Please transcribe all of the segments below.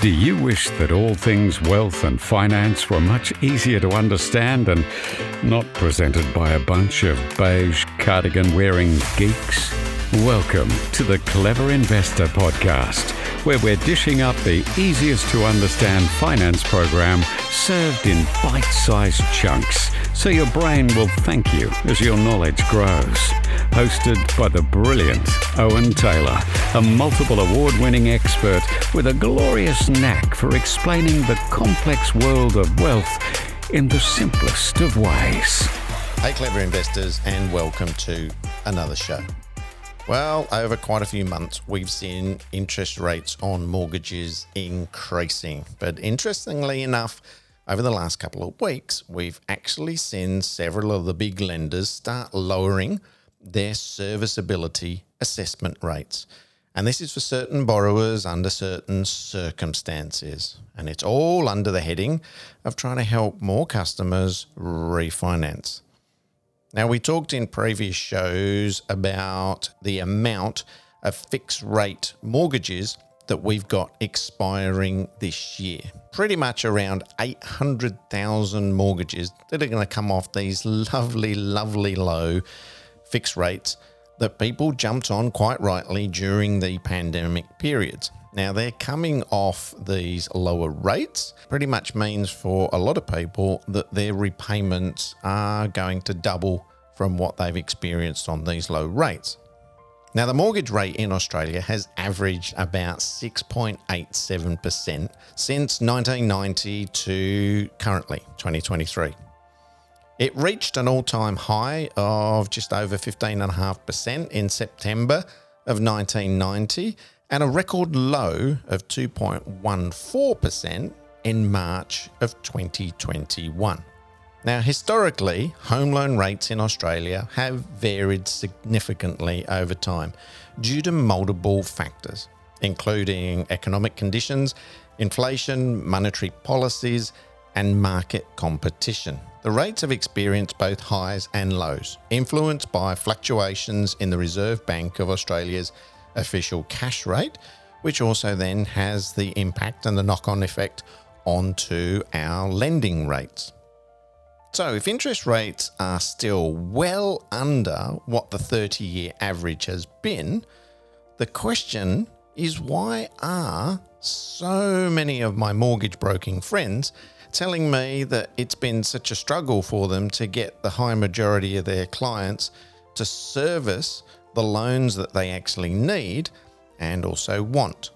Do you wish that all things wealth and finance were much easier to understand and not presented by a bunch of beige cardigan wearing geeks? Welcome to the Clever Investor Podcast, where we're dishing up the easiest to understand finance program served in bite sized chunks so your brain will thank you as your knowledge grows. Hosted by the brilliant Owen Taylor, a multiple award winning expert with a glorious knack for explaining the complex world of wealth in the simplest of ways. Hey, clever investors, and welcome to another show. Well, over quite a few months, we've seen interest rates on mortgages increasing. But interestingly enough, over the last couple of weeks, we've actually seen several of the big lenders start lowering their serviceability assessment rates. And this is for certain borrowers under certain circumstances. And it's all under the heading of trying to help more customers refinance. Now, we talked in previous shows about the amount of fixed rate mortgages that we've got expiring this year. Pretty much around 800,000 mortgages that are going to come off these lovely, lovely low fixed rates that people jumped on quite rightly during the pandemic periods. Now, they're coming off these lower rates, pretty much means for a lot of people that their repayments are going to double from what they've experienced on these low rates. Now, the mortgage rate in Australia has averaged about 6.87% since 1990 to currently 2023. It reached an all time high of just over 15.5% in September of 1990 and a record low of 2.14% in March of 2021. Now, historically, home loan rates in Australia have varied significantly over time due to multiple factors, including economic conditions, inflation, monetary policies, and market competition. The rates have experienced both highs and lows, influenced by fluctuations in the Reserve Bank of Australia's official cash rate, which also then has the impact and the knock on effect onto our lending rates. So, if interest rates are still well under what the 30 year average has been, the question is why are so many of my mortgage broking friends telling me that it's been such a struggle for them to get the high majority of their clients to service the loans that they actually need and also want.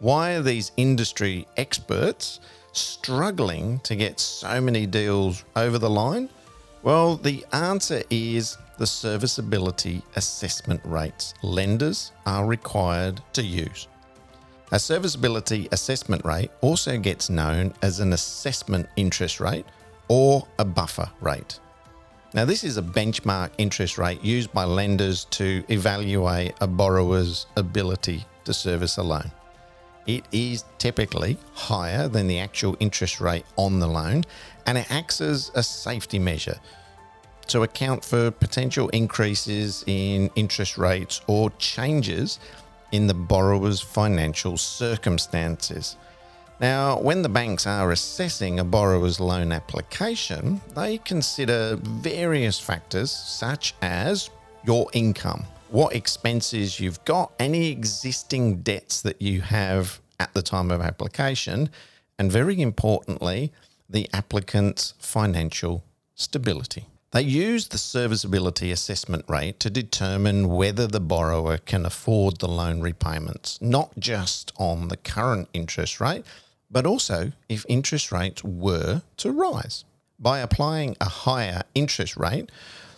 Why are these industry experts struggling to get so many deals over the line? Well, the answer is the serviceability assessment rates lenders are required to use. A serviceability assessment rate also gets known as an assessment interest rate or a buffer rate. Now, this is a benchmark interest rate used by lenders to evaluate a borrower's ability to service a loan. It is typically higher than the actual interest rate on the loan and it acts as a safety measure to account for potential increases in interest rates or changes in the borrower's financial circumstances. Now, when the banks are assessing a borrower's loan application, they consider various factors such as your income, what expenses you've got, any existing debts that you have at the time of application, and very importantly, the applicant's financial stability. They use the serviceability assessment rate to determine whether the borrower can afford the loan repayments, not just on the current interest rate, but also if interest rates were to rise. By applying a higher interest rate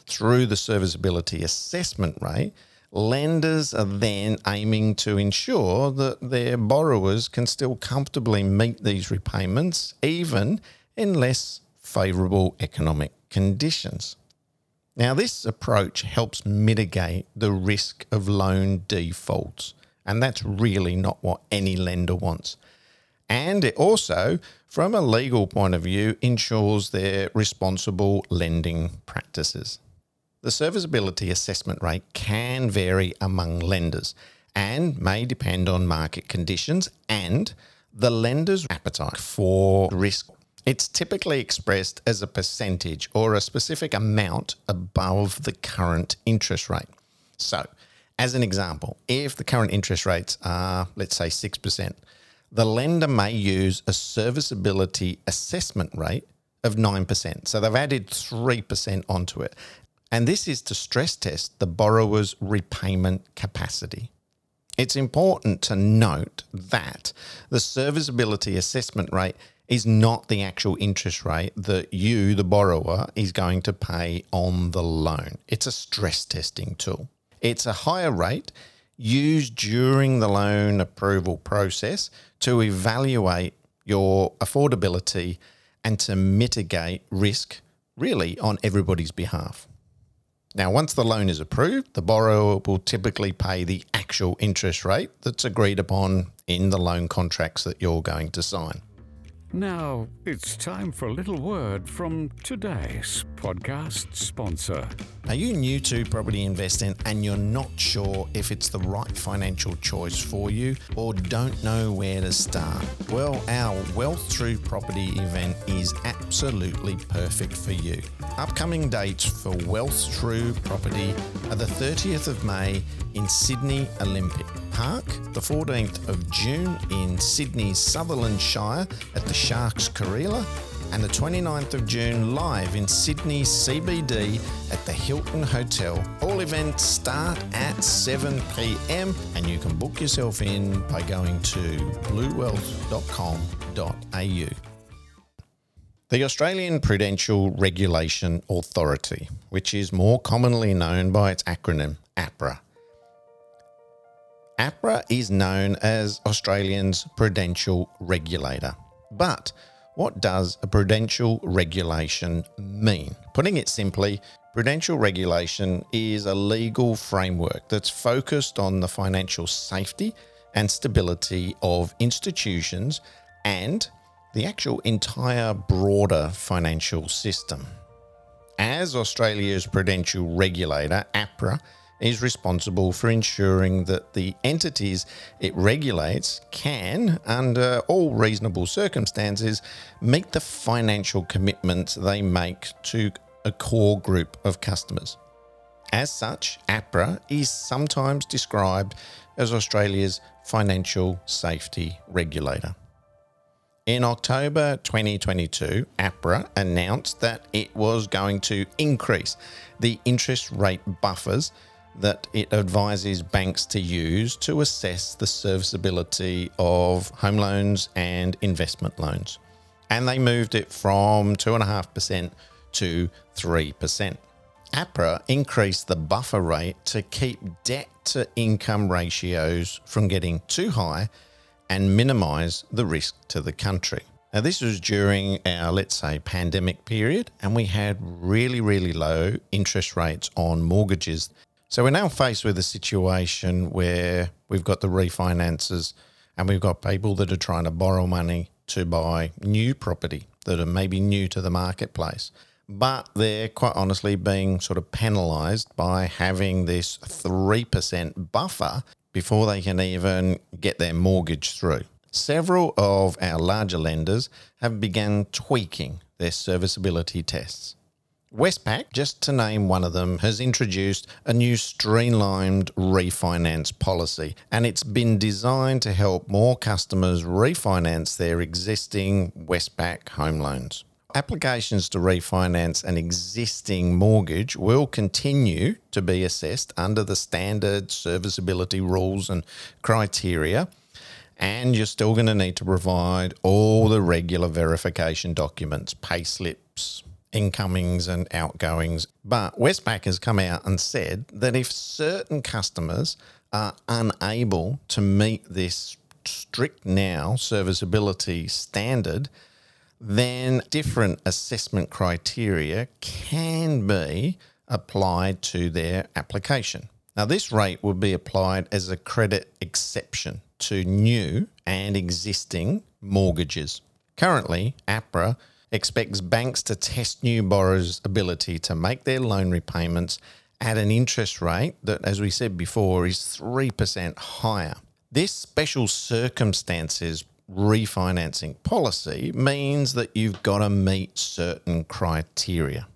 through the serviceability assessment rate, lenders are then aiming to ensure that their borrowers can still comfortably meet these repayments, even in less favourable economic conditions. Now, this approach helps mitigate the risk of loan defaults, and that's really not what any lender wants. And it also, from a legal point of view, ensures their responsible lending practices. The serviceability assessment rate can vary among lenders and may depend on market conditions and the lender's appetite for risk. It's typically expressed as a percentage or a specific amount above the current interest rate. So, as an example, if the current interest rates are, let's say, 6%, the lender may use a serviceability assessment rate of 9%. So they've added 3% onto it. And this is to stress test the borrower's repayment capacity. It's important to note that the serviceability assessment rate is not the actual interest rate that you, the borrower, is going to pay on the loan. It's a stress testing tool. It's a higher rate used during the loan approval process to evaluate your affordability and to mitigate risk really on everybody's behalf. Now, once the loan is approved, the borrower will typically pay the actual interest rate that's agreed upon in the loan contracts that you're going to sign. Now it's time for a little word from today's podcast sponsor. Are you new to property investing and you're not sure if it's the right financial choice for you or don't know where to start? Well, our Wealth Through Property event is absolutely perfect for you. Upcoming dates for Wealth Through Property are the 30th of May in Sydney Olympic Park, the 14th of June in Sydney's Sutherland Shire at the Sharks Kareela, and the 29th of June live in Sydney CBD at the Hilton Hotel. All events start at 7 pm and you can book yourself in by going to bluewealth.com.au. The Australian Prudential Regulation Authority, which is more commonly known by its acronym APRA. APRA is known as Australia's prudential regulator. But what does a prudential regulation mean? Putting it simply, prudential regulation is a legal framework that's focused on the financial safety and stability of institutions and the actual entire broader financial system. As Australia's prudential regulator, APRA is responsible for ensuring that the entities it regulates can, under all reasonable circumstances, meet the financial commitments they make to a core group of customers. As such, APRA is sometimes described as Australia's financial safety regulator. In October 2022, APRA announced that it was going to increase the interest rate buffers that it advises banks to use to assess the serviceability of home loans and investment loans. And they moved it from 2.5% to 3%. APRA increased the buffer rate to keep debt to income ratios from getting too high and minimise the risk to the country. Now, this was during our, let's say, pandemic period, and we had really, really low interest rates on mortgages. So we're now faced with a situation where we've got the refinances and we've got people that are trying to borrow money to buy new property that are maybe new to the marketplace. But they're quite honestly being sort of penalised by having this 3% buffer before they can even get their mortgage through. Several of our larger lenders have begun tweaking their serviceability tests. Westpac, just to name one of them, has introduced a new streamlined refinance policy, and it's been designed to help more customers refinance their existing Westpac home loans applications to refinance an existing mortgage will continue to be assessed under the standard serviceability rules and criteria. And you're still going to need to provide all the regular verification documents, pay slips, incomings and outgoings. But Westpac has come out and said that if certain customers are unable to meet this strict now serviceability standard, then different assessment criteria can be applied to their application. Now, this rate will be applied as a credit exception to new and existing mortgages. Currently, APRA expects banks to test new borrowers' ability to make their loan repayments at an interest rate that, as we said before, is 3% higher. This special circumstances refinancing policy means that you've got to meet certain criteria.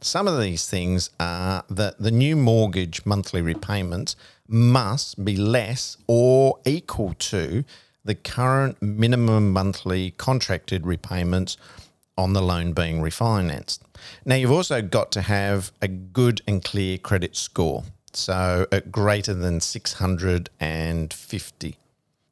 Some of these things are that the new mortgage monthly repayments must be less or equal to the current minimum monthly contracted repayments on the loan being refinanced. Now, you've also got to have a good and clear credit score, so at greater than 650.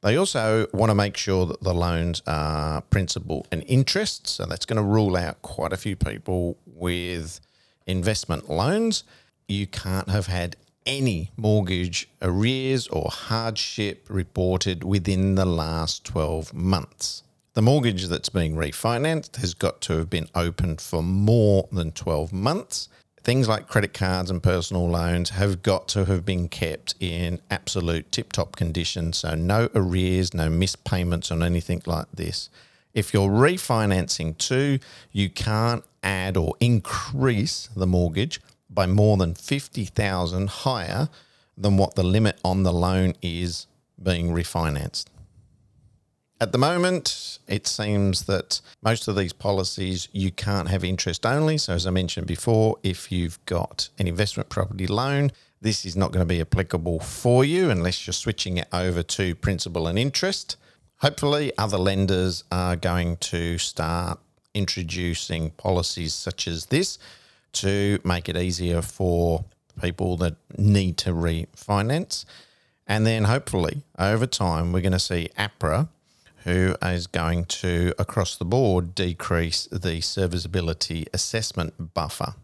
They also want to make sure that the loans are principal and interest, so that's going to rule out quite a few people with investment loans. You can't have had any mortgage arrears or hardship reported within the last 12 months. The mortgage that's being refinanced has got to have been opened for more than 12 months. Things like credit cards and personal loans have got to have been kept in absolute tip top condition. So, no arrears, no missed payments on anything like this. If you're refinancing too, you can't add or increase the mortgage by more than 50,000 higher than what the limit on the loan is being refinanced. At the moment, it seems that most of these policies you can't have interest only. So, as I mentioned before, if you've got an investment property loan, this is not going to be applicable for you unless you're switching it over to principal and interest. Hopefully, other lenders are going to start introducing policies such as this to make it easier for people that need to refinance. And then hopefully, over time, we're going to see APRA who is going to, across the board, decrease the serviceability assessment buffer.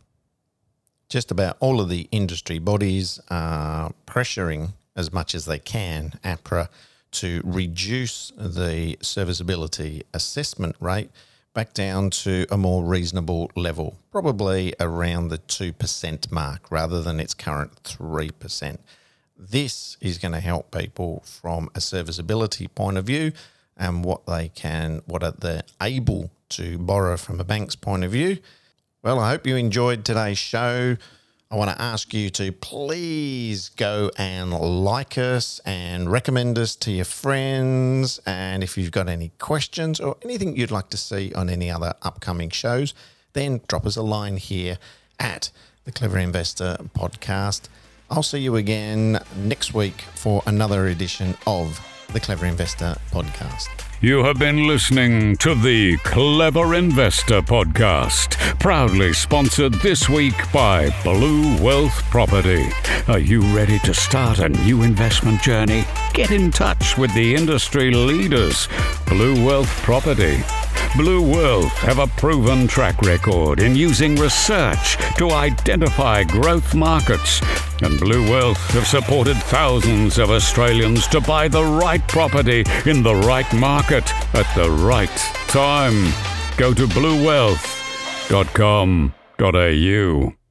Just about all of the industry bodies are pressuring as much as they can APRA to reduce the serviceability assessment rate back down to a more reasonable level, probably around the 2% mark rather than its current 3%. This is going to help people from a serviceability point of view and what they can, what are they able to borrow from a bank's point of view. Well, I hope you enjoyed today's show. I want to ask you to please go and like us and recommend us to your friends. And if you've got any questions or anything you'd like to see on any other upcoming shows, then drop us a line here at the Clever Investor podcast. I'll see you again next week for another edition of the Clever Investor Podcast. You have been listening to the Clever Investor Podcast, proudly sponsored this week by Blue Wealth Property. Are you ready to start a new investment journey? Get in touch with the industry leaders, Blue Wealth Property. Blue Wealth have a proven track record in using research to identify growth markets, and Blue Wealth have supported thousands of Australians to buy the right property in the right market at the right time. Go to bluewealth.com.au.